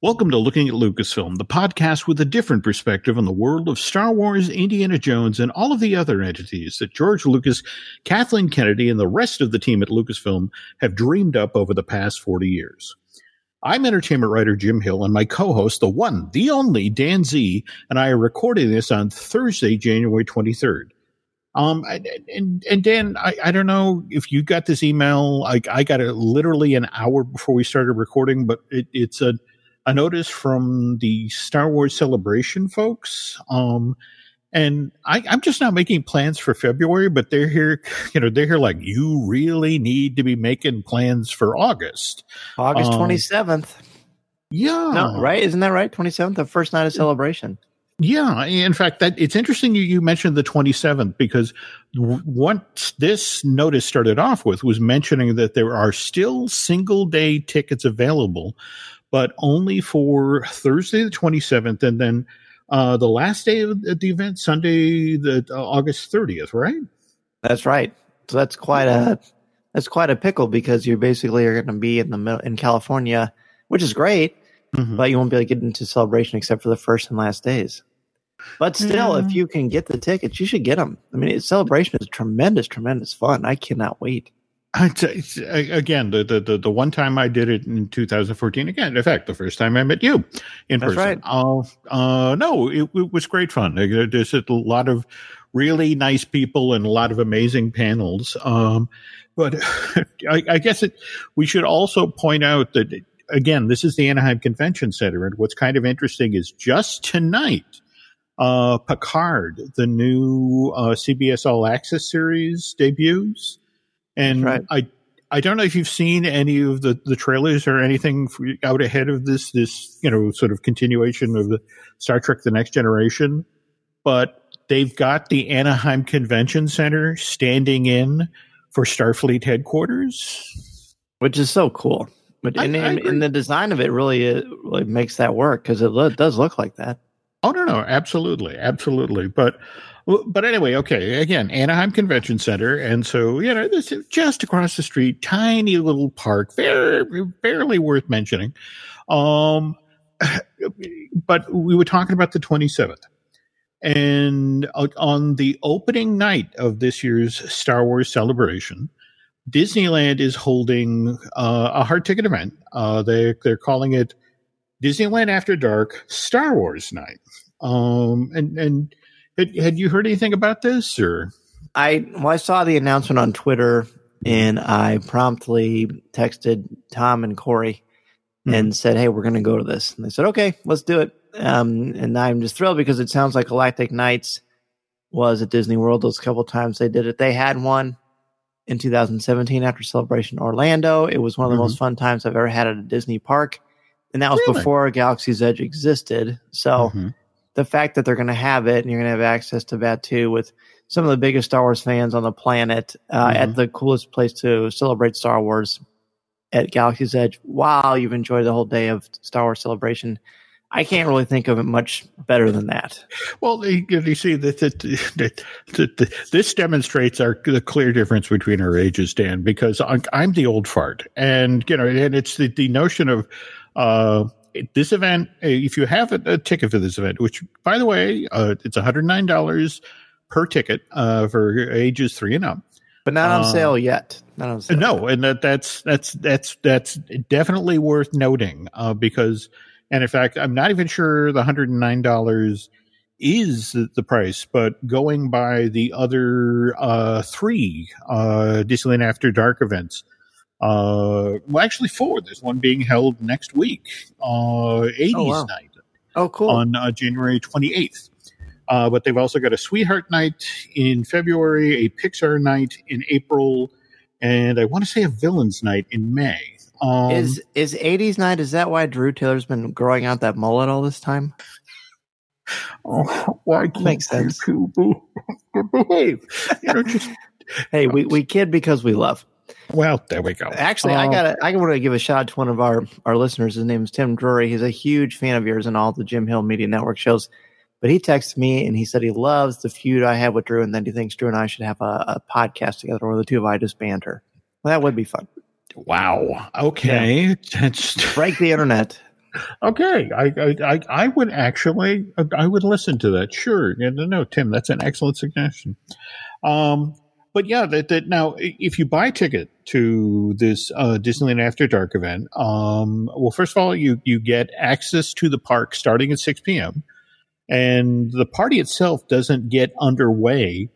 Welcome to Looking at Lucasfilm, the podcast with a different perspective on the world of Star Wars, Indiana Jones, and all of the other entities that George Lucas, Kathleen Kennedy, and the rest of the team at Lucasfilm have dreamed up over the past 40 years. I'm entertainment writer Jim Hill, and my co host, the one, the only Dan Zehr, and I are recording this on Thursday, January 23rd. Um, and, and Dan, I, I don't know if you got this email. I, I got it literally an hour before we started recording, but it, it's a, a notice from the Star Wars Celebration folks. Um, and I, am just not making plans for February, but they're here, you know, they're here like, you really need to be making plans for August. August um, 27th. Yeah. No, right? Isn't that right? 27th, the first night of celebration. Yeah, in fact, that it's interesting you, you mentioned the 27th because what this notice started off with was mentioning that there are still single day tickets available but only for Thursday the 27th and then uh, the last day of the event, Sunday the uh, August 30th, right? That's right. So that's quite a that's quite a pickle because you basically are going to be in the middle in California, which is great, mm-hmm. but you won't be able to get into celebration except for the first and last days. But still, if you can get the tickets, you should get them. I mean, celebration is tremendous, tremendous fun. I cannot wait. again, the, the, the one time I did it in 2014. Again, in fact, the first time I met you in That's person. Right. Uh, uh, no, it, it, was great fun. There's a lot of really nice people and a lot of amazing panels. Um, but I, I, guess it, we should also point out that again, this is the Anaheim Convention Center, and what's kind of interesting is just tonight. Uh, Picard, the new uh, CBS All Access series debuts. And right. I I don't know if you've seen any of the, the trailers or anything out ahead of this this you know sort of continuation of the Star Trek: The Next Generation, but they've got the Anaheim Convention Center standing in for Starfleet headquarters, which is so cool. But and, I, I and the design of it really uh, really makes that work because it, lo- does look like that. Oh no, no, absolutely, absolutely. But but anyway, okay. Again, Anaheim Convention Center, and so you know this is just across the street, tiny little park, very barely worth mentioning. Um, but we were talking about the twenty seventh, and on the opening night of this year's Star Wars celebration, Disneyland is holding uh, a hard ticket event. Uh, they they're calling it Disneyland After Dark Star Wars Night. Um, and and had, had you heard anything about this or? I well, I saw the announcement on Twitter and I promptly texted Tom and Corey mm-hmm. and said, "Hey, we're going to go to this." And they said, "Okay, let's do it." Um, and I'm just thrilled because it sounds like Galactic Nights was at Disney World. Those couple times they did it, they had one in 2017 after Celebration Orlando. It was one of the mm-hmm. most fun times I've ever had at a Disney park, and that was really? before Galaxy's Edge existed. So. Mm-hmm the fact that they're going to have it and you're going to have access to that too with some of the biggest Star Wars fans on the planet uh, mm-hmm. at the coolest place to celebrate Star Wars at Galaxy's Edge while you've enjoyed the whole day of Star Wars celebration. I can't really think of it much better than that. Well, you, see that, this demonstrates our the clear difference between our ages, Dan. Because I'm, I'm the old fart, and you know, and it's the, the notion of uh, this event, uh, if you have a, a, ticket for this event, which by the way, uh, it's $109 per ticket uh, for ages three and up. But not on uh, sale yet. Not on sale. No, and that, that's that's that's that's definitely worth noting uh, because, and in fact, I'm not even sure the hundred and nine dollars is the price, but going by the other uh, three Disneyland After Dark events, uh, well, actually, four. There's one being held next week, uh, 80s oh, wow. night. Oh, cool. On uh, January 28th. Uh, but they've also got a Sweetheart Night in February, a Pixar Night in April, and I want to say a Villains Night in May. Um, is is 80s Night? Is that why Drew Taylor's been growing out that mullet all this time? Oh, why makes sense. behave? You know, just hey, we we kid because we love. Well, there we go. Actually, I got I want to give a shout out to one of our our listeners. His name is Tim Drury. He's a huge fan of yours and all the Jim Hill Media Network shows. But he texted me and he said he loves the feud I have with Drew, and then he thinks Drew and I should have a, a podcast together, or the two of I just banter. Well, that would be fun. Wow. Okay. Yeah. break the internet. okay, I, I I would actually I would listen to that. Sure, no, no, Tim, that's an excellent suggestion. Um, but yeah, that, that now if you buy a ticket to this uh, Disneyland After Dark event, um, well, first of all, you you get access to the park starting at six p.m. and the party itself doesn't get underway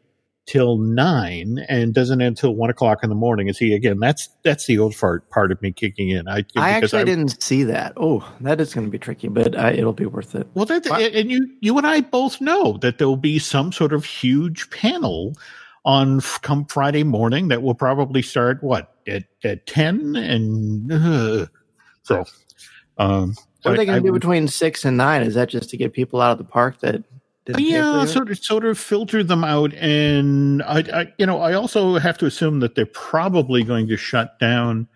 till nine and doesn't end until one o'clock in the morning. And see, again, that's that's the old fart part of me kicking in. I I actually I, didn't see that. Oh, that is going to be tricky, but uh, it'll be worth it. Well, that, and you you and I both know that there will be some sort of huge panel on come Friday morning that will probably start what at at ten and uh, so. Um, what are they going to do between six and nine? Is that just to get people out of the park that? Yeah, sort of, sort of filter them out, and I, I, you know, I also have to assume that they're probably going to shut down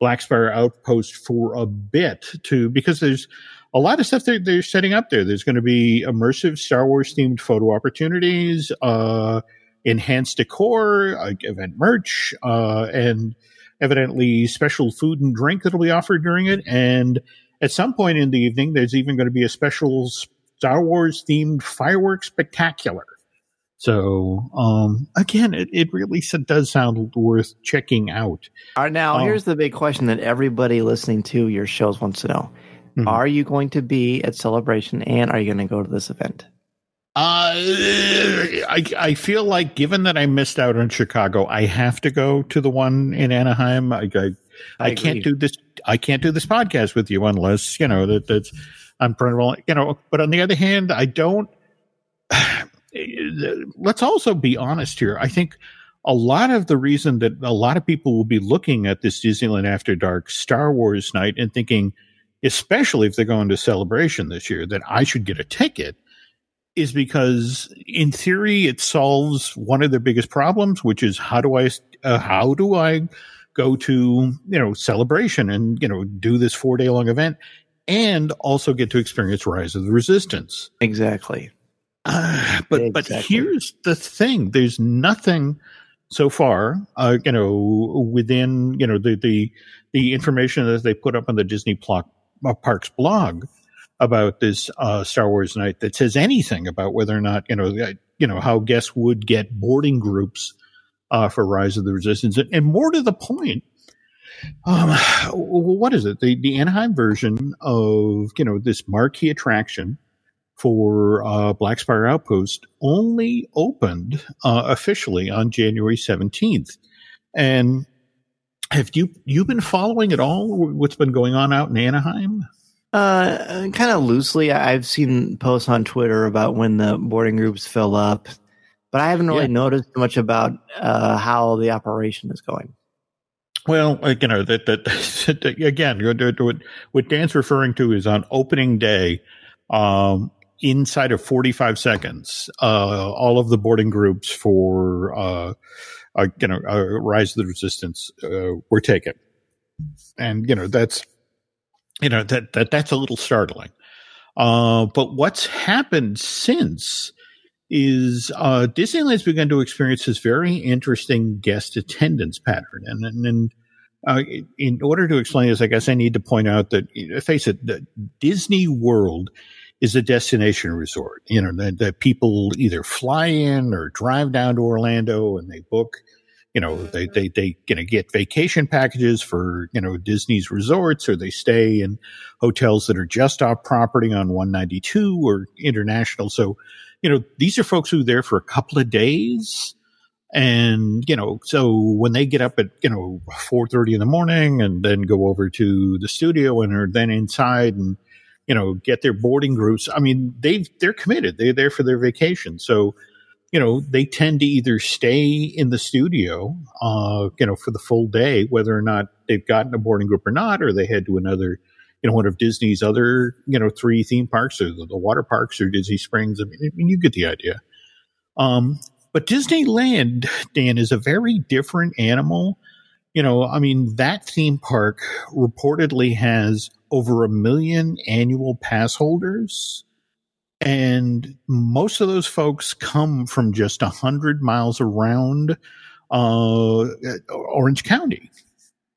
Black Spire Outpost for a bit too, because there's a lot of stuff they're, they're setting up there. There's going to be immersive Star Wars themed photo opportunities. Uh, enhanced decor, like event merch, uh, and evidently special food and drink that'll be offered during it. And at some point in the evening, there's even going to be a special Star Wars themed fireworks spectacular. So, um, again, it, it really does sound worth checking out. All right, now, um, here's the big question that everybody listening to your shows wants to know. Mm-hmm. Are you going to be at Celebration and are you going to go to this event? Uh, I I feel like given that I missed out on Chicago, I have to go to the one in Anaheim. I I, I, I can't do this. I can't do this podcast with you unless you know that that's I'm you know. But on the other hand, I don't. Let's also be honest here. I think a lot of the reason that a lot of people will be looking at this Disneyland After Dark Star Wars night and thinking, especially if they're going to celebration this year, that I should get a ticket is because in theory it solves one of their biggest problems, which is how do I uh, how do I go to you know celebration and you know do this four day long event and also get to experience Rise of the Resistance. Exactly. Uh, but exactly. but here's the thing: there's nothing so far, uh, you know, within you know the the the information that they put up on the Disney uh, Parks blog about this uh, Star Wars night that says anything about whether or not you know you know how guests would get boarding groups uh, for Rise of the Resistance, and, more to the point. Um, what is it? The the Anaheim version of you know this marquee attraction for uh, Black Spire Outpost only opened uh, officially on January seventeenth, and have you you been following at all what's been going on out in Anaheim? Uh, kind of loosely. I've seen posts on Twitter about when the boarding groups fill up, but I haven't really yeah. noticed much about uh, how the operation is going. Well, you know that that again, what, what Dan's referring to is on opening day. Um, inside of 45 seconds, uh, all of the boarding groups for, uh, uh you know, uh, Rise of the Resistance, uh, were taken. And, you know, that's, you know that, that that's a little startling. Uh, but what's happened since is uh, Disneyland's begun to experience this very interesting guest attendance pattern, and and, and uh, in order to explain this, I guess I need to point out that face it, Disney World is a destination resort. You know that, that people either fly in or drive down to Orlando and they book you know they they they know get vacation packages for you know Disney's resorts or they stay in hotels that are just off property on 192 or international. So you know these are folks who are there for a couple of days. And you know so when they get up at you know 4:30 in the morning and then go over to the studio and are then inside and you know get their boarding groups i mean they they're committed. They're there for their vacation. So you know, they tend to either stay in the studio, uh, you know, for the full day, whether or not they've gotten a boarding group or not, or they head to another, you know, one of Disney's other, you know, three theme parks or the, the water parks or Disney Springs. I mean, I mean, you get the idea. Um, but Disneyland, Dan, is a very different animal. You know, I mean, that theme park reportedly has over a million annual pass holders and most of those folks come from just a hundred miles around uh, Orange County.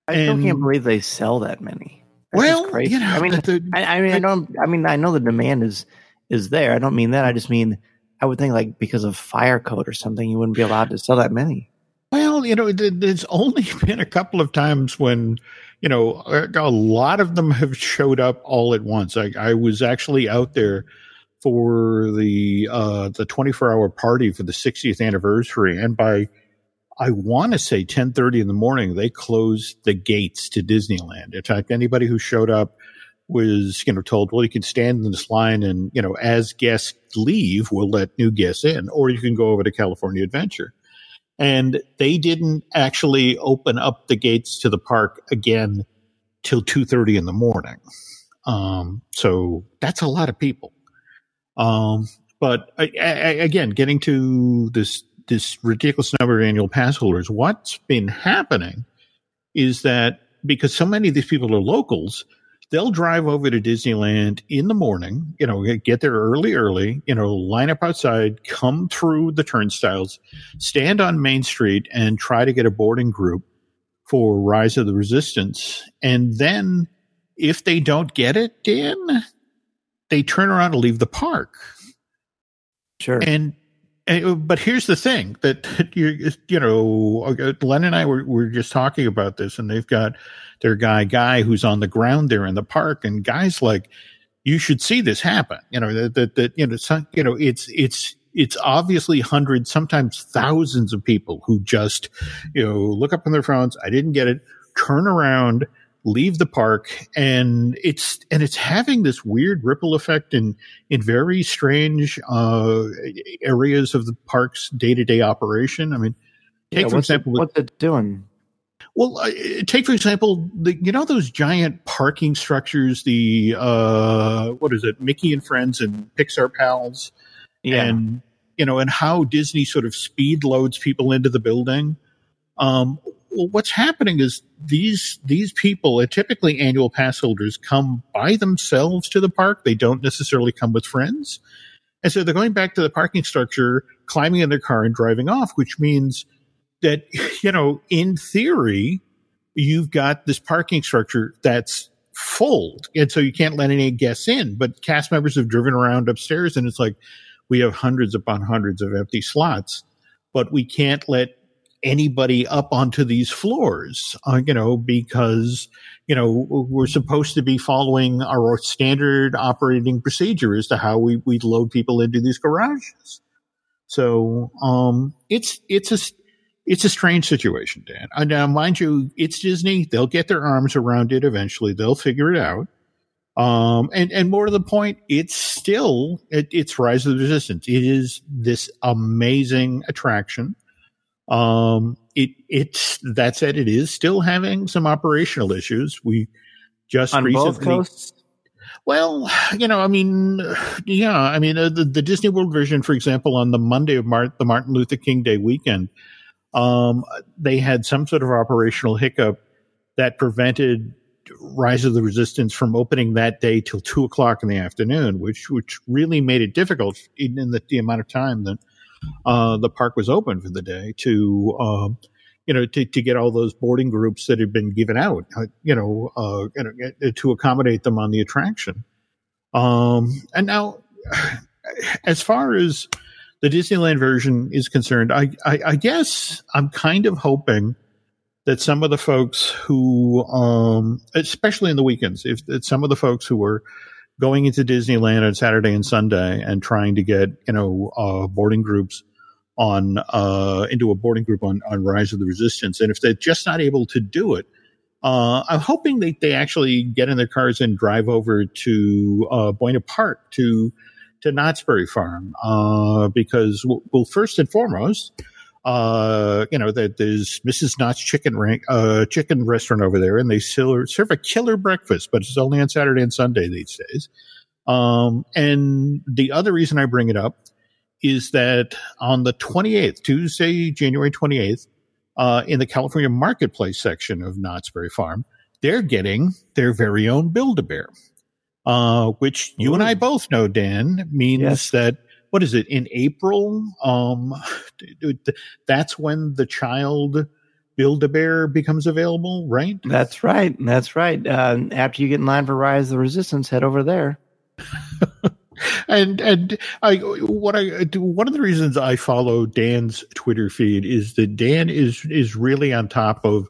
I still can't believe they sell that many. well, crazy. You know, I mean, the, I, I, mean, I don't. I mean, I know the demand is is there. I don't mean that. I just mean I would think like because of fire code or something, you wouldn't be allowed to sell that many. Well, you know, there's only been a couple of times when, you know, a lot of them have showed up all at once. I, I was actually out there for the uh, the 24 hour party for the 60th anniversary, and by I want to say 10:30 in the morning, they closed the gates to Disneyland. In fact, anybody who showed up was, you know, told, well, you can stand in this line and, you know, as guests leave, we'll let new guests in, or you can go over to California Adventure. And they didn't actually open up the gates to the park again till 2.30 in the morning. Um, so that's a lot of people. Um, but I, I, again, getting to this this ridiculous number of annual pass holders. What's been happening is that because so many of these people are locals, they'll drive over to Disneyland in the morning, you know, get there early, early, you know, line up outside, come through the turnstiles, stand on Main Street and try to get a boarding group for Rise of the Resistance. And then if they don't get it, Dan, they turn around and leave the park. Sure. And uh, but here's the thing that you you know Len and I were, were just talking about this, and they've got their guy guy who's on the ground there in the park, and guys like you should see this happen. You know that that, that you know some, you know it's it's it's obviously hundreds, sometimes thousands of people who just you know look up on their phones. I didn't get it. Turn around leave the park and it's and it's having this weird ripple effect in in very strange uh, areas of the park's day-to-day operation. I mean take yeah, for example it, what's it doing? Well uh, take for example the you know those giant parking structures the uh what is it mickey and friends and pixar pals? Yeah. and you know and how disney sort of speed loads people into the building. Um, what's happening is these these people, uh, typically annual pass holders, come by themselves to the park. They don't necessarily come with friends, and so they're going back to the parking structure, climbing in their car, and driving off. Which means that you know, in theory, you've got this parking structure that's full, and so you can't let any guests in. But cast members have driven around upstairs, and it's like we have hundreds upon hundreds of empty slots, but we can't let anybody up onto these floors, uh, you know, because, you know, we're supposed to be following our standard operating procedure as to how we, we load people into these garages. So, um, it's, it's a, it's a strange situation, Dan. Now, mind you, it's Disney. They'll get their arms around it eventually. They'll figure it out. Um, and, and more to the point, it's still, it, it's Rise of the Resistance. It is this amazing attraction um, it it's that said, it is still having some operational issues. We just on recently, both coasts. Well, you know, I mean, yeah, I mean, uh, the, the Disney World version, for example, on the Monday of Mar- the Martin Luther King Day weekend, um, they had some sort of operational hiccup that prevented Rise of the Resistance from opening that day till two o'clock in the afternoon, which which really made it difficult, even in the, the amount of time that uh, the park was open for the day to, um, you know, to, to get all those boarding groups that had been given out, uh, you know, uh, to accommodate them on the attraction. Um, and now, as far as the Disneyland version is concerned, I, I, I guess I'm kind of hoping that some of the folks who, um, especially in the weekends, if some of the folks who were going into Disneyland on Saturday and Sunday and trying to get you know uh, boarding groups on uh, into a boarding group on, on Rise of the Resistance, and if they're just not able to do it, uh, I'm hoping they they actually get in their cars and drive over to uh, Buena Park to to Knott's Berry Farm uh, because well, first and foremost uh, you know, that there's Mrs. Knott's chicken rank, uh, chicken restaurant over there, and they serve, serve a killer breakfast, but it's only on Saturday and Sunday these days. Um, and the other reason I bring it up is that on the 28th, Tuesday, January 28th, uh, in the California Marketplace section of Knott's Berry Farm, they're getting their very own Build-A-Bear, uh, which you Ooh. and I both know, Dan, means yes. that what is it in April? Um, that's when the child Build a Bear becomes available, right? That's right. That's right. Uh, after you get in line for Rise of the Resistance, head over there. and and I what I do one of the reasons I follow Dan's Twitter feed is that Dan is is really on top of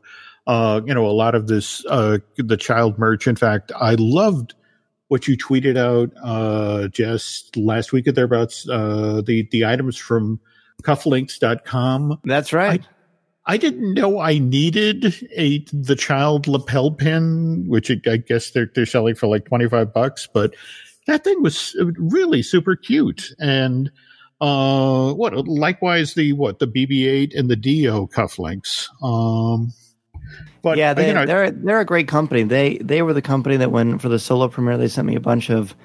uh you know a lot of this uh the child merch. In fact, I loved what you tweeted out uh just last week at thereabouts uh the the items from cufflinks.com. That's right. I, I didn't know I needed a the child lapel pin, which I guess they're they're selling for like twenty five bucks, but that thing was really super cute. And uh, what likewise the what the BB-8 and the DO cufflinks. Um, but yeah, they, you know, they're they're a great company. They they were the company that when for the solo premiere they sent me a bunch of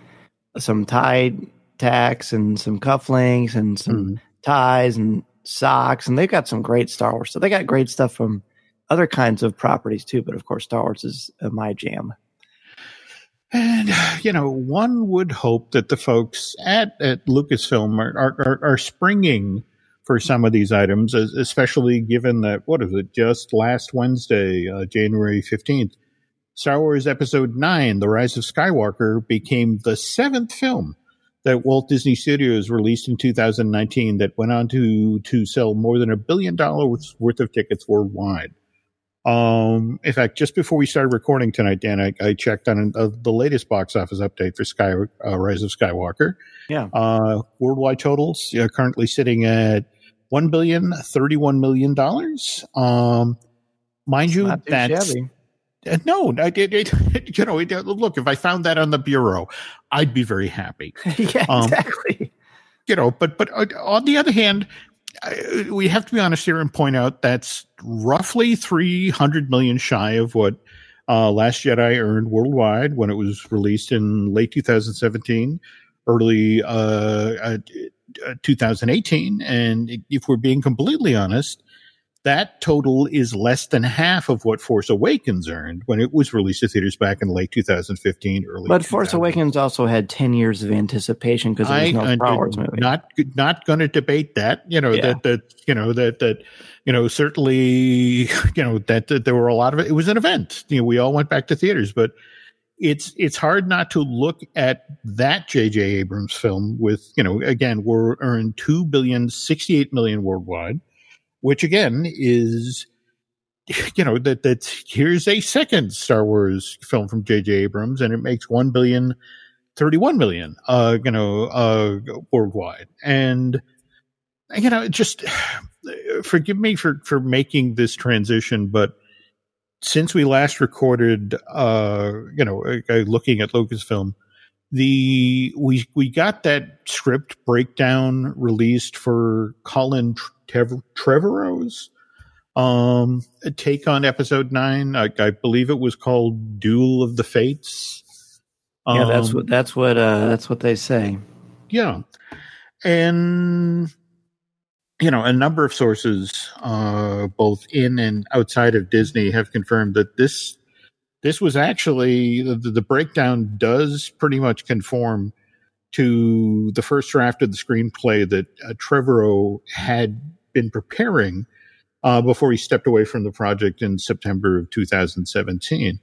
some tie tacks and some cufflinks and some mm-hmm. ties and socks, and they've got some great Star Wars. So they got great stuff from other kinds of properties too. But of course, Star Wars is uh, my jam. And, you know, one would hope that the folks at, at Lucasfilm are, are, are springing for some of these items, especially given that, what is it, just last Wednesday, uh, January 15th, Star Wars Episode 9, The Rise of Skywalker, became the seventh film that Walt Disney Studios released in 2019 that went on to, to sell more than a billion dollars worth of tickets worldwide. Um, in fact, just before we started recording tonight, Dan, I, I checked on uh, the latest box office update for Sky uh, Rise of Skywalker. Yeah. Uh, worldwide totals uh, currently sitting at one billion thirty-one million dollars. Um, mind you, that's uh, no, I, it, you know, it, look, if I found that on the bureau, I'd be very happy. yeah, um, exactly. You know, but but uh, on the other hand, we have to be honest here and point out that's roughly 300 million shy of what uh, Last Jedi earned worldwide when it was released in late 2017, early uh, uh, uh Uh, 2018. And if we're being completely honest, that total is less than half of what Force Awakens earned when it was released to theaters back in late 2015, early. But Force Awakens also had 10 years of anticipation because it was no Star Wars movie. Not not going to debate that. You know yeah. that that you know that that you know certainly you know that, that there were a lot of it. It was an event. You know, we all went back to theaters, but it's it's hard not to look at that J.J. Abrams film with you know again we're earned two billion sixty eight million worldwide which again is you know that that here's a second Star Wars film from J.J. Abrams, and it makes one billion thirty one million, uh, you know, uh, worldwide, and you know, just forgive me for for making this transition, but since we last recorded, uh, you know, uh, looking at Lucasfilm, the we we got that script breakdown released for Colin Trevorrow's um, take on episode nine. I, I, believe it was called Duel of the Fates. Yeah, that's um, what that's what uh, that's what they say. Yeah, and you know, a number of sources, uh, both in and outside of Disney, have confirmed that this this was actually the, the breakdown does pretty much conform to the first draft of the screenplay that uh, Trevorrow had been preparing uh, before he stepped away from the project in September of 2017.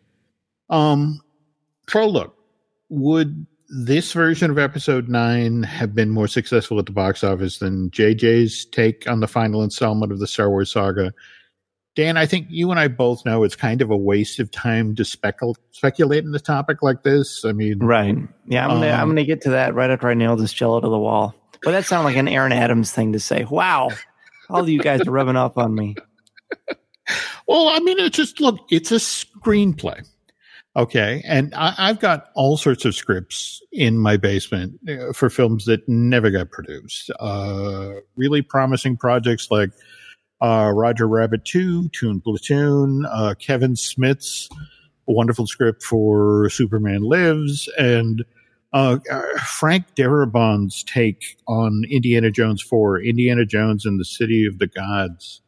Um, prologue would this version of episode nine have been more successful at the box office than JJ's take on the final installment of the Star Wars saga? Dan, I think you and I both know it's kind of a waste of time to specul- speculate in a topic like this. I mean, right? Yeah, I'm gonna um, I'm gonna get to that right after I nail this jello to the wall. But that sounds like an Aaron Adams thing to say. Wow, all of you guys are rubbing off on me. Well, I mean, it's just look, it's a screenplay. Okay. And I, have got all sorts of scripts in my basement uh, for films that never got produced. Uh, really promising projects like uh, Roger Rabbit 2, Toon Platoon, uh, Kevin Smith's wonderful script for Superman Lives, and uh, Frank Darabont's take on Indiana Jones 4, Indiana Jones and the City of the Gods.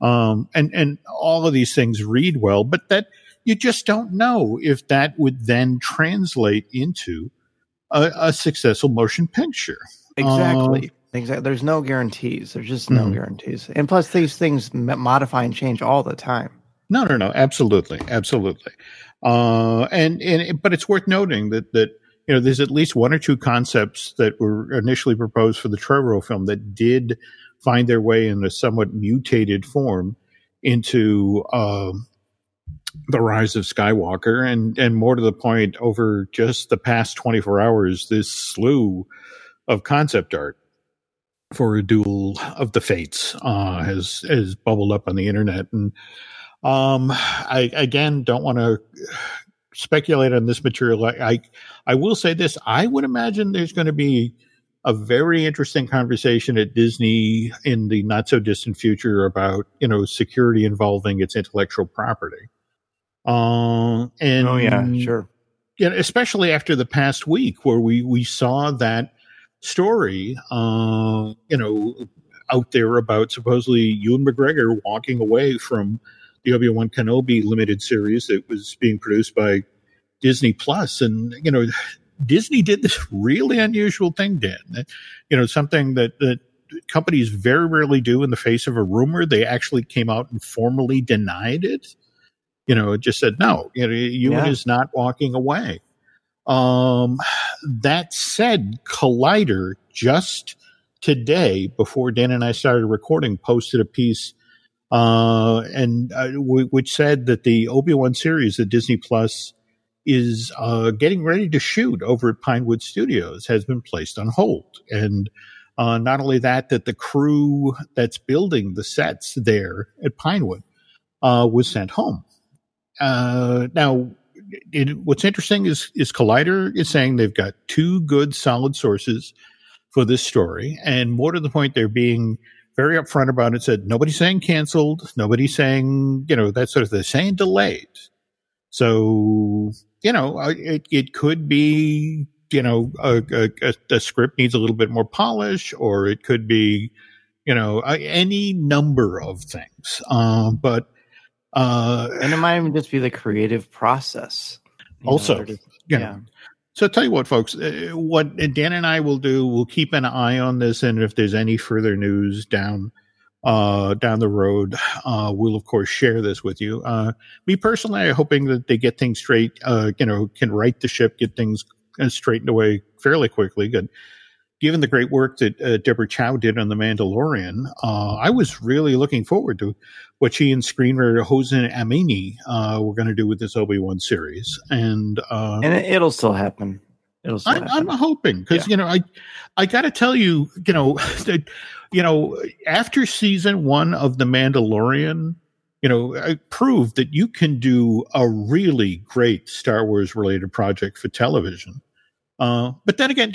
Um, and, and all of these things read well, but that you just don't know if that would then translate into a, a successful motion picture. Exactly. Uh, Exactly. There's no guarantees. There's just no mm-hmm. guarantees. And plus, these things modify and change all the time. No, no, no. Absolutely, absolutely. Uh, and and but it's worth noting that that you know there's at least one or two concepts that were initially proposed for the Trevorrow film that did find their way in a somewhat mutated form into uh, the rise of Skywalker, and and more to the point, over just the past 24 hours, this slew of concept art for a duel of the fates uh, has has bubbled up on the internet, and um, I again don't want to speculate on this material. I, I, I will say this: I would imagine there's going to be a very interesting conversation at Disney in the not so distant future about you know security involving its intellectual property. Uh, and oh yeah, sure. Yeah, especially after the past week where we we saw that story, uh, you know, out there about supposedly Ewan McGregor walking away from the Obi Wan Kenobi limited series that was being produced by Disney Plus, and you know, Disney did this really unusual thing, Dan. You know, something that that companies very rarely do in the face of a rumor. They actually came out and formally denied it. You know, it just said no. You know, Ewan yeah. is not walking away. Um, that said, Collider just today, before Dan and I started recording, posted a piece uh, and uh, w- which said that the Obi Wan series at Disney Plus is uh, getting ready to shoot over at Pinewood Studios has been placed on hold, and uh, not only that, that the crew that's building the sets there at Pinewood uh, was sent home. Uh, now, it, what's interesting is is Collider is saying they've got two good solid sources for this story, and more to the point, they're being very upfront about it. Said nobody's saying canceled, nobody's saying you know that sort of thing. Saying delayed. So you know it it could be you know a, a, a script needs a little bit more polish, or it could be you know any number of things. Um, but uh, and it might even just be the creative process. Also, know, yeah. So tell you what, folks, uh, what Dan and I will do, we'll keep an eye on this, and if there's any further news down uh, down the road, uh, we'll of course share this with you. Uh, me personally, I'm hoping that they get things straight. Uh, you know, can right the ship, get things uh, straightened away fairly quickly. Good given the great work that uh, Deborah Chow did on The Mandalorian, uh, I was really looking forward to what she and screenwriter Hossein Amini uh, were going to do with this Obi Wan series, and uh, and it'll still happen. It'll still I'm, happen. I'm hoping because yeah. you know I I got to tell you you know that you know after season one of The Mandalorian. You know, I proved that you can do a really great Star Wars related project for television uh, but then again,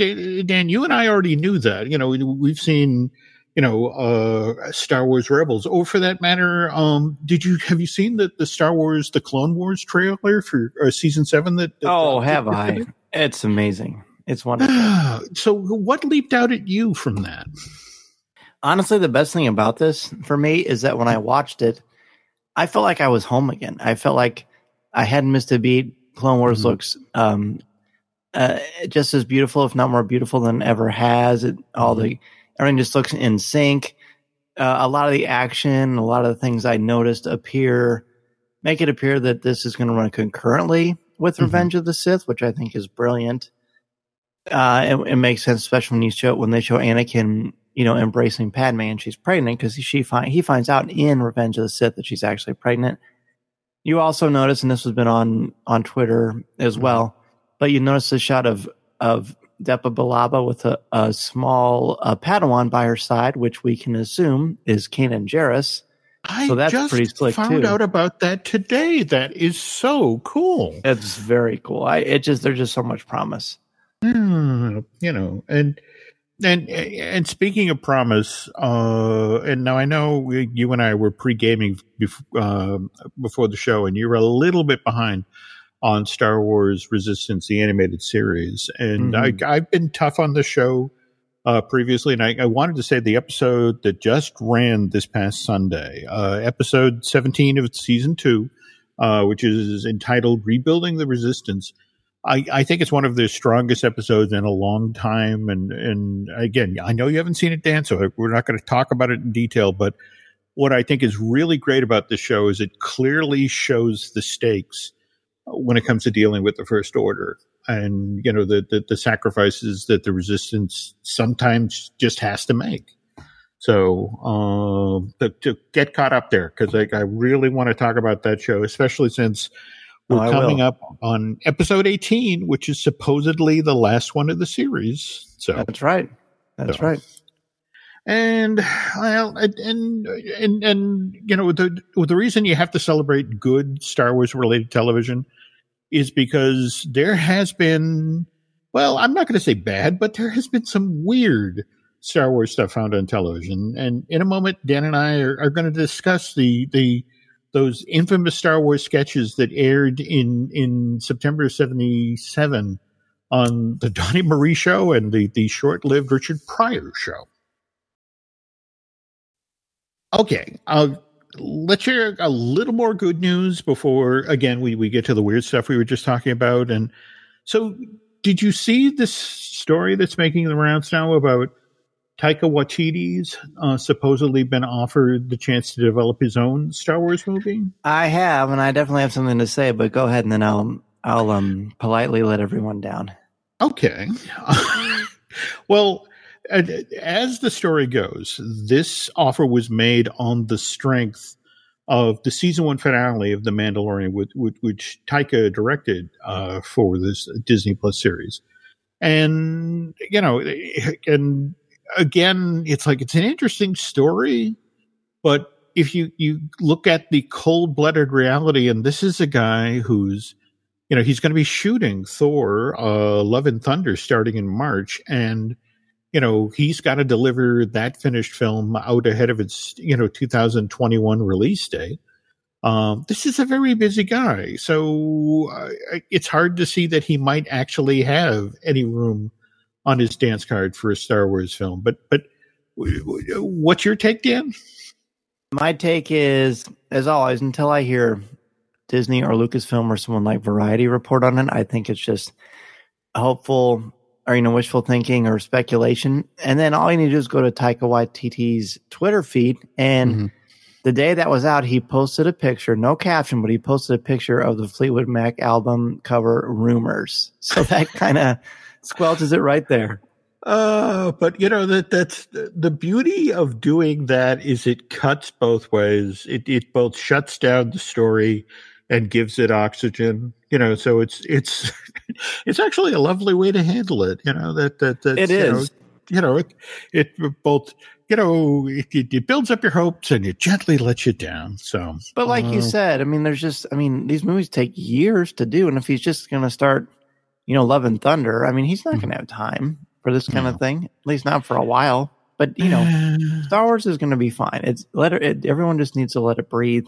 Dan, you and I already knew that. You know, we've seen, you know, uh, Star Wars Rebels. Or for that matter, um, did you have you seen the the Star Wars the Clone Wars trailer for uh, season seven? That, that oh, have I? It's amazing. It's wonderful. so, what leaped out at you from that? Honestly, the best thing about this for me is that when I watched it, I felt like I was home again. I felt like I hadn't missed a beat. Clone Wars mm-hmm. looks um, uh, just as beautiful, if not more beautiful than ever has. It, all the mm-hmm. everything just looks in sync. Uh, a lot of the action, a lot of the things I noticed appear, make it appear that this is going to run concurrently with mm-hmm. Revenge of the Sith, which I think is brilliant. Uh, it, it, makes sense, especially when you show when they show Anakin, you know, embracing Padme and she's pregnant because she find he finds out in Revenge of the Sith that she's actually pregnant. You also notice, and this has been on on Twitter as mm-hmm. well but you notice a shot of of Depa Billaba with a, a small uh, Padawan by her side, which we can assume is Kanan Jarrus. I so that's just pretty slick found too. out about that today. That is so cool. It's very cool. I it just there's just so much promise. Mm, you know, and and and speaking of promise, uh, and now I know you and I were pre gaming before, uh, before the show, and you're a little bit behind on Star Wars Resistance, the animated series. And mm-hmm. I, have been tough on the show uh, previously, and I, I, wanted to say the episode that just ran this past Sunday, uh, episode 17 of season two, uh, which is entitled Rebuilding the Resistance. I, I think it's one of the strongest episodes in a long time. And, and again, I know you haven't seen it, Dan, so we're not going to talk about it in detail. But what I think is really great about this show is it clearly shows the stakes when it comes to dealing with the First Order and, you know, the, the, the sacrifices that the resistance sometimes just has to make. So um, to, to, get caught up there because I, I, really want to talk about that show, especially since we're oh, coming will. up on episode 18, which is supposedly the last one of the series. So that's right. That's so. right. And well, and and and you know the the reason you have to celebrate good Star Wars related television is because there has been, well, I'm not going to say bad, but there has been some weird Star Wars stuff found on television. And in a moment, Dan and I are, are going to discuss the the those infamous Star Wars sketches that aired in in September '77 on the Donny Marie show and the the short lived Richard Pryor show. Okay, uh, let's share a little more good news before again we we get to the weird stuff we were just talking about. And so, did you see this story that's making the rounds now about? Taika Waititi's uh, supposedly been offered the chance to develop his own Star Wars movie. I have, and I definitely have something to say. But go ahead, and then I'll I'll um, politely let everyone down. Okay. well, as the story goes, this offer was made on the strength of the season one finale of The Mandalorian, which, which Taika directed uh, for this Disney Plus series. And you know, and again, it's like it's an interesting story, but if you you look at the cold blooded reality, and this is a guy who's you know he's going to be shooting Thor: uh, Love and Thunder starting in March, and you know he's got to deliver that finished film out ahead of its you know 2021 release date. Um, this is a very busy guy, so uh, it's hard to see that he might actually have any room on his dance card for a Star Wars film. But but what's your take, Dan? My take is, as always, until I hear Disney or Lucasfilm or someone like Variety report on it, I think it's just hopeful or you know wishful thinking or speculation. And then all you need to do is go to Taika Waititi's Twitter feed, and mm-hmm. the day that was out, he posted a picture, no caption, but he posted a picture of the Fleetwood Mac album cover rumors. So that kind of squelches it right there. Uh, but you know that that's the beauty of doing that is it cuts both ways. It it both shuts down the story and gives it oxygen. You know, so it's it's it's actually a lovely way to handle it. You know that that that's, it is. You know, you know it it both you know it, it, builds up your hopes and it gently lets you down. So, but like uh, you said, I mean, there's just I mean these movies take years to do, and if he's just going to start you know, Love and Thunder. I mean, he's not mm-hmm. going to have time for this kind no. of thing, at least not for a while. But you know, Star Wars is going to be fine. It's let it, it, Everyone just needs to let it breathe.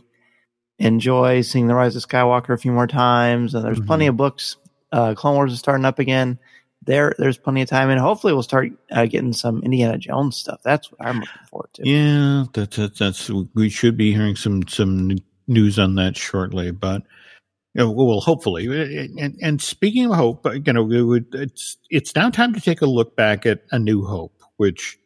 Enjoy seeing the Rise of Skywalker a few more times. And there's mm-hmm. plenty of books. Uh, Clone Wars is starting up again. There, there's plenty of time, and hopefully, we'll start uh, getting some Indiana Jones stuff. That's what I'm looking forward to. Yeah, that's that's, that's we should be hearing some some news on that shortly. But well, hopefully. And, and speaking of hope, you know, it would, it's it's now time to take a look back at A New Hope, which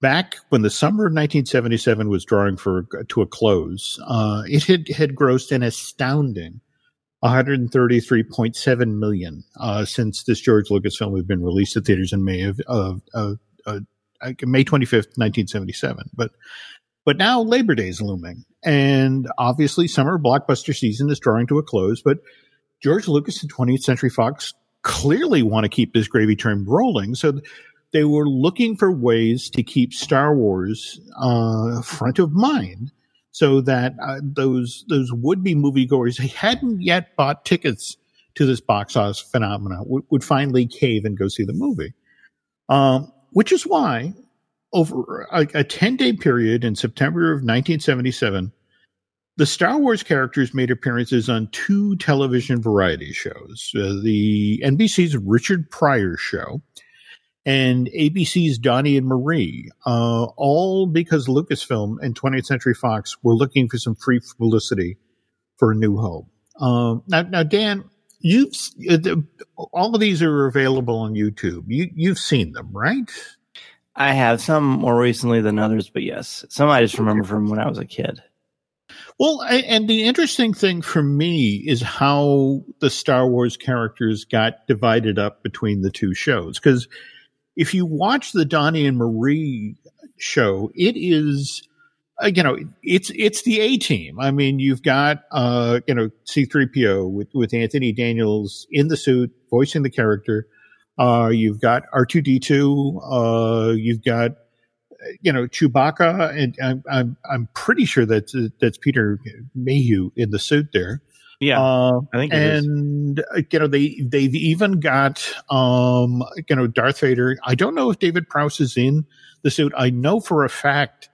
back when the summer of 1977 was drawing for to a close, uh, it had had grossed an astounding 133.7 million uh, since this George Lucas film had been released at theaters in May of, of, of, of May 25th, 1977. But but now Labor Day is looming, and obviously summer blockbuster season is drawing to a close. But George Lucas and 20th Century Fox clearly want to keep this gravy train rolling, so they were looking for ways to keep Star Wars uh, front of mind, so that uh, those those would be moviegoers who hadn't yet bought tickets to this box office phenomena would, would finally cave and go see the movie. Um, which is why over a, a 10 day period in September of 1977, the Star Wars characters made appearances on two television variety shows uh, the NBC's Richard Pryor show and ABC's Donny and Marie, uh, all because Lucasfilm and 20th Century Fox were looking for some free publicity for A New Hope. Um, now, now, Dan, you've uh, all of these are available on YouTube. You you've seen them, right? I have some more recently than others, but yes, some I just remember from when I was a kid. Well, and the interesting thing for me is how the Star Wars characters got divided up between the two shows. Because if you watch the Donny and Marie show, it is, uh, you know, it's it's the A team. I mean, you've got, uh, you know, C three PO with with Anthony Daniels in the suit voicing the character. Uh, you've got R two D two. Uh, you've got you know Chewbacca, and I'm I'm, I'm pretty sure that's that's Peter Mayhew in the suit there. Yeah, uh, I think, and uh, you know they they've even got um you know Darth Vader. I don't know if David Prowse is in the suit. I know for a fact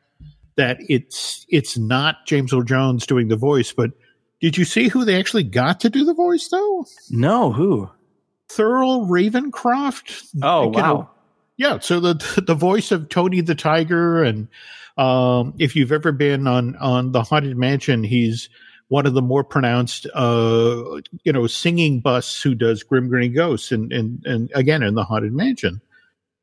that it's it's not James Earl Jones doing the voice, but did you see who they actually got to do the voice though? No, who? Thurl Ravenscroft. Oh wow! Know, yeah, so the the voice of Tony the Tiger, and um, if you've ever been on on the Haunted Mansion, he's one of the more pronounced, uh, you know, singing busts who does Grim Grinning Ghosts, and and and again in the Haunted Mansion.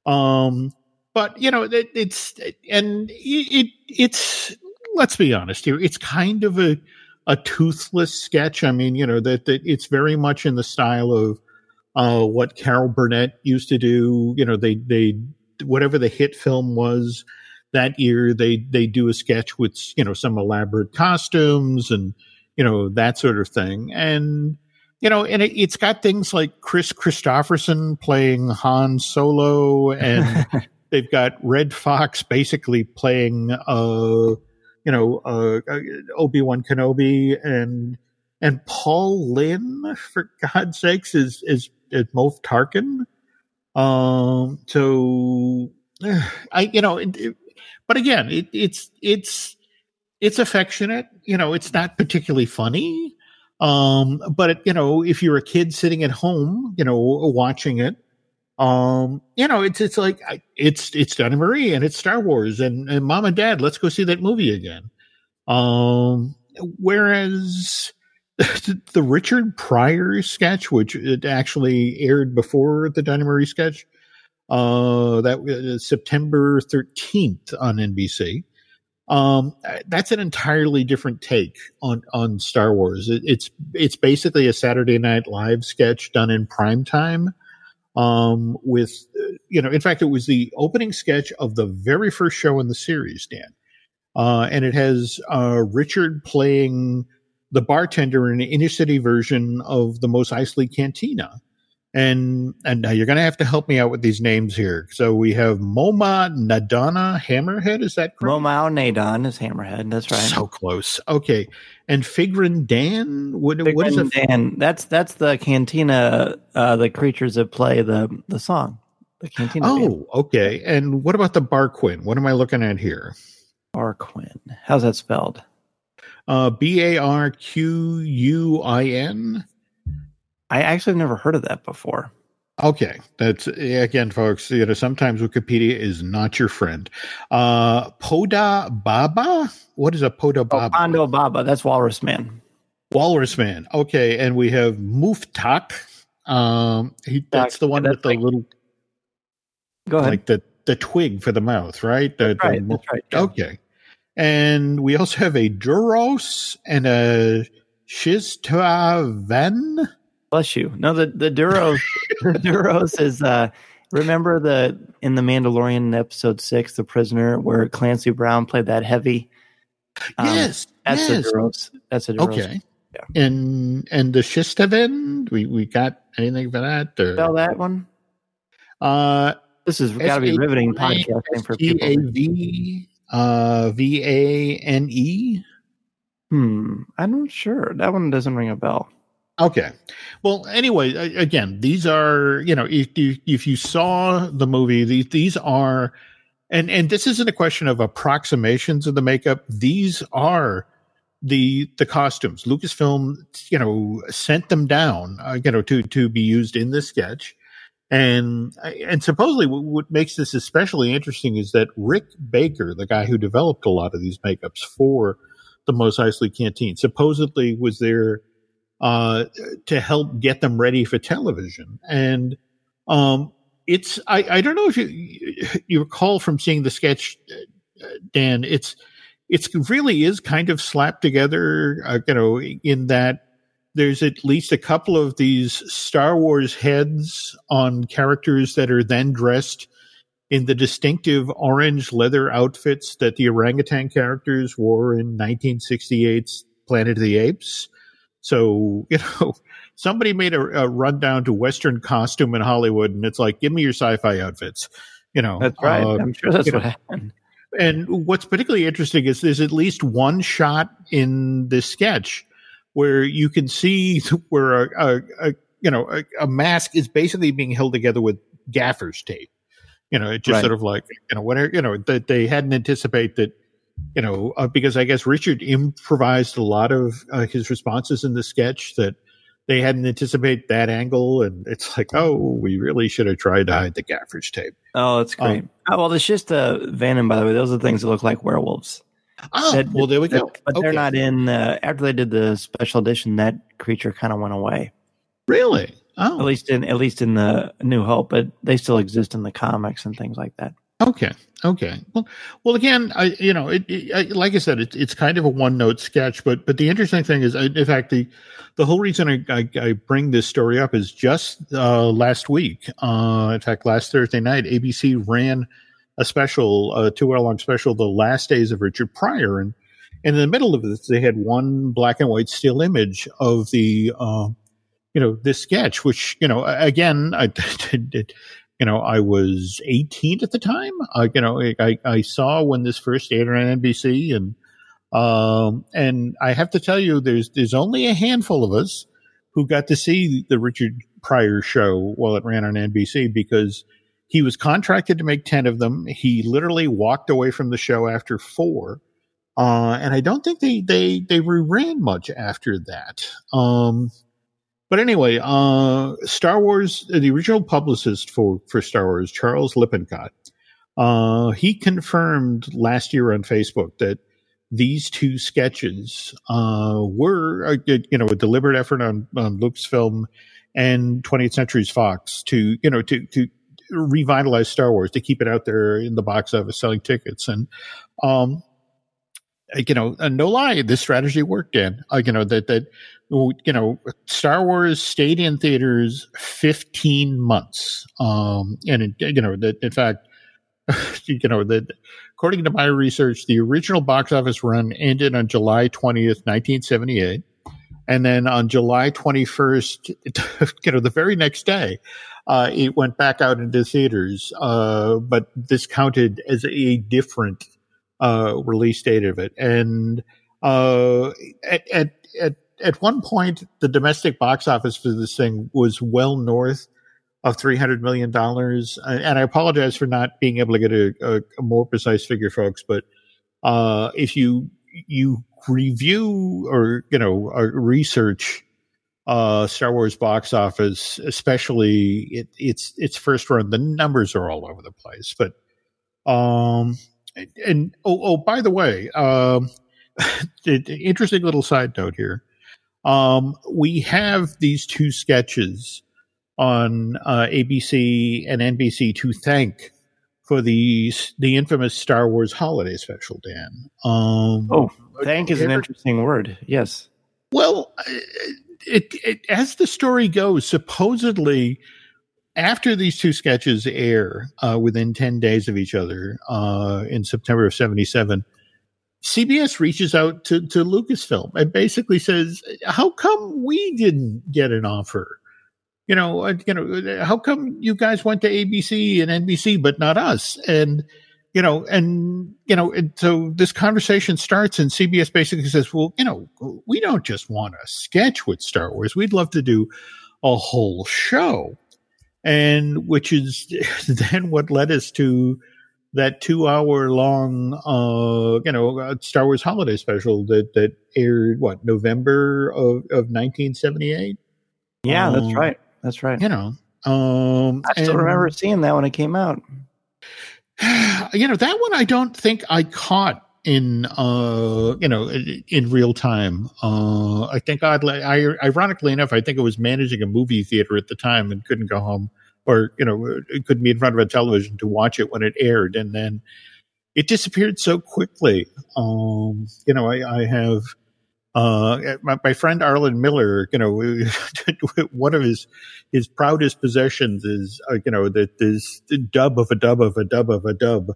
Um, but you know, it, it's and it, it's let's be honest here, it's kind of a a toothless sketch. I mean, you know that that it's very much in the style of uh, what Carol Burnett used to do. You know, they they whatever the hit film was that year, they they do a sketch with you know some elaborate costumes and you know that sort of thing, and you know, and it, has got things like Kris Kristofferson playing Han Solo, and they've got Redd Foxx basically playing uh you know uh, uh Obi Wan Kenobi and and Paul Lynde, for God's sakes, is is is Moff Tarkin. Um, so I, you know, it, it, but again, it, it's it's it's affectionate. You know, it's not particularly funny. Um, but it, you know, if you're a kid sitting at home, you know, watching it, um, you know, it's it's like it's it's Donny Marie and it's Star Wars and, and Mom and Dad, let's go see that movie again. Um, whereas the Richard Pryor sketch, which it actually aired before the Donny Marie sketch, uh, that was September 13th on NBC. Um, that's an entirely different take on, on Star Wars. It, it's, it's basically a Saturday Night Live sketch done in prime time. Um, with, you know, in fact, it was the opening sketch of the very first show in the series, Dan. Uh, and it has, uh, Richard playing, the bartender in an inner city version of the Mos Eisley Cantina. And and now you're going to have to help me out with these names here. So we have Momaw Nadana Hammerhead. Is that correct? Momaw Nadon is Hammerhead. That's right. So close. Okay. And Figrin Dan. What, Figrin what is it? Dan. That's that's the Cantina. Uh, the creatures that play the the song. The Cantina. Oh, band. okay. And what about the Barquin? What am I looking at here? Barquin. How's that spelled? Uh, B A R Q U I N. I actually have never heard of that before. Okay, that's again, folks. You know, sometimes Wikipedia is not your friend. Uh, Poda Baba. What is a Poda Baba? Oh, Ponda Baba. That's Walrus Man. Walrus Man. Okay, and we have Muftak. Um, he, that's the one that's with the like, little. Go ahead. Like the the twig for the mouth, right? The, that's right. The, that's right. Yeah. Okay. And we also have a Duros and a Shistavan. Bless you. No, the, the Duros, the Duros is, uh, remember the, in the Mandalorian episode six, the prisoner where Clancy Brown played that heavy. Um, yes. That's yes. the Duros. That's a Duros. Okay. Yeah. And, and the Shistavan, we, we got anything for that? Or? Spell that one. Uh, this has got to be riveting podcasting for people. Uh, V A N E. Hmm. I'm not sure. That one doesn't ring a bell. Okay. Well, anyway, again, these are you know if you if you saw the movie, these these are, and and this isn't a question of approximations of the makeup. These are the the costumes. Lucasfilm, you know, sent them down, uh, you know, to to be used in this sketch. And and supposedly, what makes this especially interesting is that Rick Baker, the guy who developed a lot of these makeups for the Mos Eisley Canteen, supposedly was there uh, to help get them ready for television. And um, it's I, I don't know if you you recall from seeing the sketch, uh, Dan. It's it's really is kind of slapped together, uh, you know, in that there's at least a couple of these Star Wars heads on characters that are then dressed in the distinctive orange leather outfits that the orangutan characters wore in 1968's Planet of the Apes. So, you know, somebody made a, a rundown to Western costume in Hollywood, and it's like, give me your sci-fi outfits. You know, that's right. Uh, I'm sure that's what know. happened. And what's particularly interesting is there's at least one shot in this sketch where you can see where a, a, a you know a, a, mask is basically being held together with gaffer's tape. You know, it just right. sort of like you know whatever you know that they hadn't anticipate that you know uh, because I guess Richard improvised a lot of uh, his responses in the sketch that they hadn't anticipated that angle, and it's like, oh, we really should have tried to hide the gaffer's tape. Oh, that's great. Um, oh, well, it's just uh, Venom, by the way. Those are the things that look like werewolves. Oh, that, well, there we go. But okay. they're not in. Uh, after they did the special edition, that creature kind of went away. Really? Oh. At least in at least in the New Hope, but they still exist in the comics and things like that. Okay. Okay. Well, well, again, I you know, it, it, I, like I said, it, it's kind of a one note sketch, but but the interesting thing is, in fact, the the whole reason I, I, I bring this story up is just uh, last week. Uh, in fact, last Thursday night, ABC ran a special, a two hour long special, the last days of Richard Pryor, and, and in the middle of this, they had one black and white still image of the. Uh, you know this sketch, which you know again, I you know, I was 18 at the time. I, you know, I, I saw when this first aired on NBC and, um, and I have to tell you, there's, there's only a handful of us who got to see the Richard Pryor show while it ran on NBC because he was contracted to make 10 of them. He literally walked away from the show after four. Uh, and I don't think they, they, they reran much after that. Um, but anyway, uh, Star Wars, the original publicist for, for Star Wars, Charles Lippincott, uh, he confirmed last year on Facebook that these two sketches uh, were, uh, you know, a deliberate effort on, on Lucasfilm and 20th Century's Fox to, you know, to, to revitalize Star Wars, to keep it out there in the box office selling tickets. And, um, you know, no lie, this strategy worked, Dan. Uh, you know, that, that you know, Star Wars stayed in theaters 15 months. Um, and, it, you know, that in fact, you know, that according to my research, the original box office run ended on July 20th, 1978. And then on July 21st, you know, the very next day, uh, it went back out into theaters. Uh, but this counted as a different, uh, release date of it. And, uh, at, at, at at one point, the domestic box office for this thing was well north of three hundred million dollars. And I apologize for not being able to get a, a, a more precise figure, folks. But uh, if you you review or you know research uh, Star Wars box office, especially it, its its first run, the numbers are all over the place. But um, and oh, oh by the way, um, interesting little side note here. Um, we have these two sketches on uh, ABC and NBC to thank for the the infamous Star Wars holiday special, Dan. Um, oh, thank is an interesting word. Yes. Well, it, it, as the story goes, supposedly after these two sketches air uh, within 10 days of each other uh, in September of 77, CBS reaches out to, to Lucasfilm and basically says, "How come we didn't get an offer? You know, uh, you know, how come you guys went to ABC and NBC but not us?" And you know, and you know, and so this conversation starts, and CBS basically says, "Well, you know, we don't just want a sketch with Star Wars; we'd love to do a whole show." And which is then what led us to that two hour long, uh, you know, uh, Star Wars holiday special that, that aired what, November of, of 1978? Yeah, um, that's right. That's right. You know, um, I still and, remember seeing that when it came out. You know, that one I don't think I caught in uh you know in real time. Uh i think oddly I, ironically enough i think it was managing a movie theater at the time and couldn't go home or you know couldn't be in front of a television to watch it when it aired. And then it disappeared so quickly. Um you know i, I have uh my, my friend arlen miller you know one of his his proudest possessions is uh, you know that this dub of a dub of a dub of a dub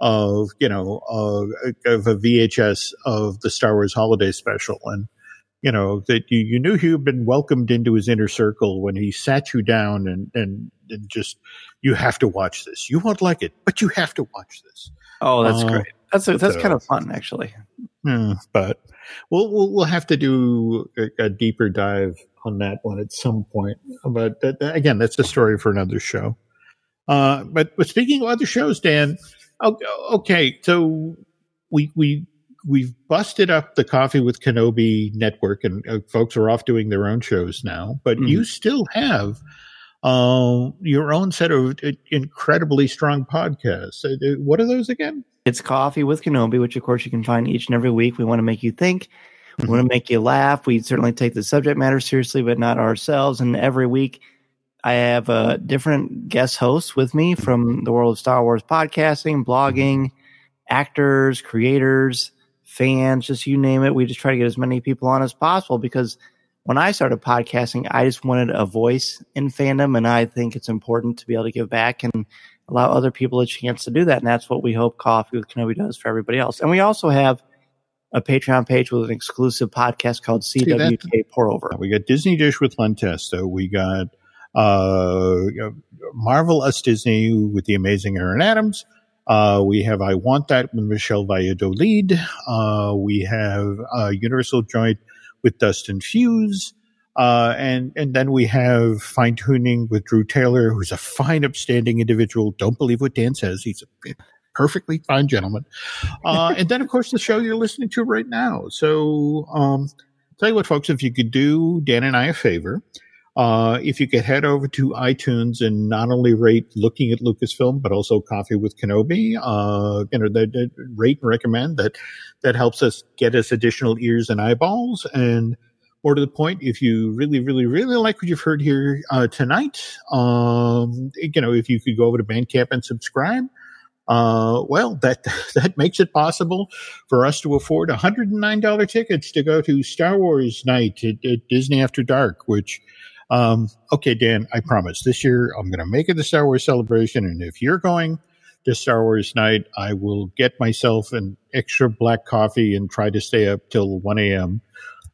of you know uh, of a VHS of the Star Wars Holiday Special, and you know that you, you knew you'd been welcomed into his inner circle when he sat you down and, and and just you have to watch this. You won't like it, but you have to watch this. Oh, that's uh, great. That's a, that's so, kind of fun, actually. Yeah, but we'll, we'll we'll have to do a, a deeper dive on that one at some point. But that, again, that's a story for another show. Uh, but but speaking of other shows, Dan, Okay, so we we we've busted up the Coffee with Kenobi network, and uh, folks are off doing their own shows now. But mm-hmm. you still have uh, your own set of uh, incredibly strong podcasts. Uh, uh, what are those again? It's Coffee with Kenobi, which of course you can find each and every week. We want to make you think. We want to mm-hmm. make you laugh. We certainly take the subject matter seriously, but not ourselves. And every week I have a different guest hosts with me from the world of Star Wars podcasting, blogging, actors, creators, fans, just you name it. We just try to get as many people on as possible because when I started podcasting, I just wanted a voice in fandom, and I think it's important to be able to give back and allow other people a chance to do that. And that's what we hope Coffee with Kenobi does for everybody else. And we also have a Patreon page with an exclusive podcast called CWK Pour Over. We got Disney Dish with Len Testa. We got uh, Marvel Us Disney with the amazing Aaron Adams. Uh, we have I Want That with Michelle Valladolid. Uh, we have uh, Universal Joint with Dustin Fuse. Uh, and, and then we have fine tuning with Drew Taylor, who's a fine, upstanding individual. Don't believe what Dan says. He's a perfectly fine gentleman. Uh, and then, of course, the show you're listening to right now. So, um, tell you what, folks, if you could do Dan and I a favor, uh, if you could head over to iTunes and not only rate Looking at Lucasfilm, but also Coffee with Kenobi, uh, you know, that, that rate and recommend that that helps us get us additional ears and eyeballs. And more to the point, if you really, really, really like what you've heard here uh, tonight, um, you know, if you could go over to Bandcamp and subscribe. Uh, well, that that makes it possible for us to afford $109 tickets to go to Star Wars Night at, at Disney After Dark, which um, okay, Dan, I promise this year I'm going to make it the Star Wars celebration. And if you're going to Star Wars night, I will get myself an extra black coffee and try to stay up till 1 a.m.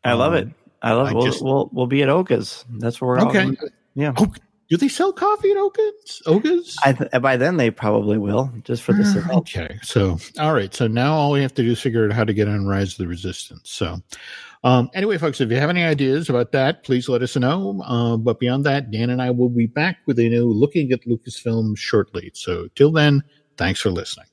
I love um, it. I love it. We'll, just, we'll, we'll be at Oga's. That's where we're okay. yeah. Oh, do they sell coffee at Oga's? Oga's? I th- by then they probably will, just for this event. Okay. So, all right. So now all we have to do is figure out how to get on Rise of the Resistance. So, um, anyway, folks, if you have any ideas about that, please let us know. Uh, but beyond that, Dan and I will be back with a new Looking at Lucasfilm shortly. So till then, thanks for listening.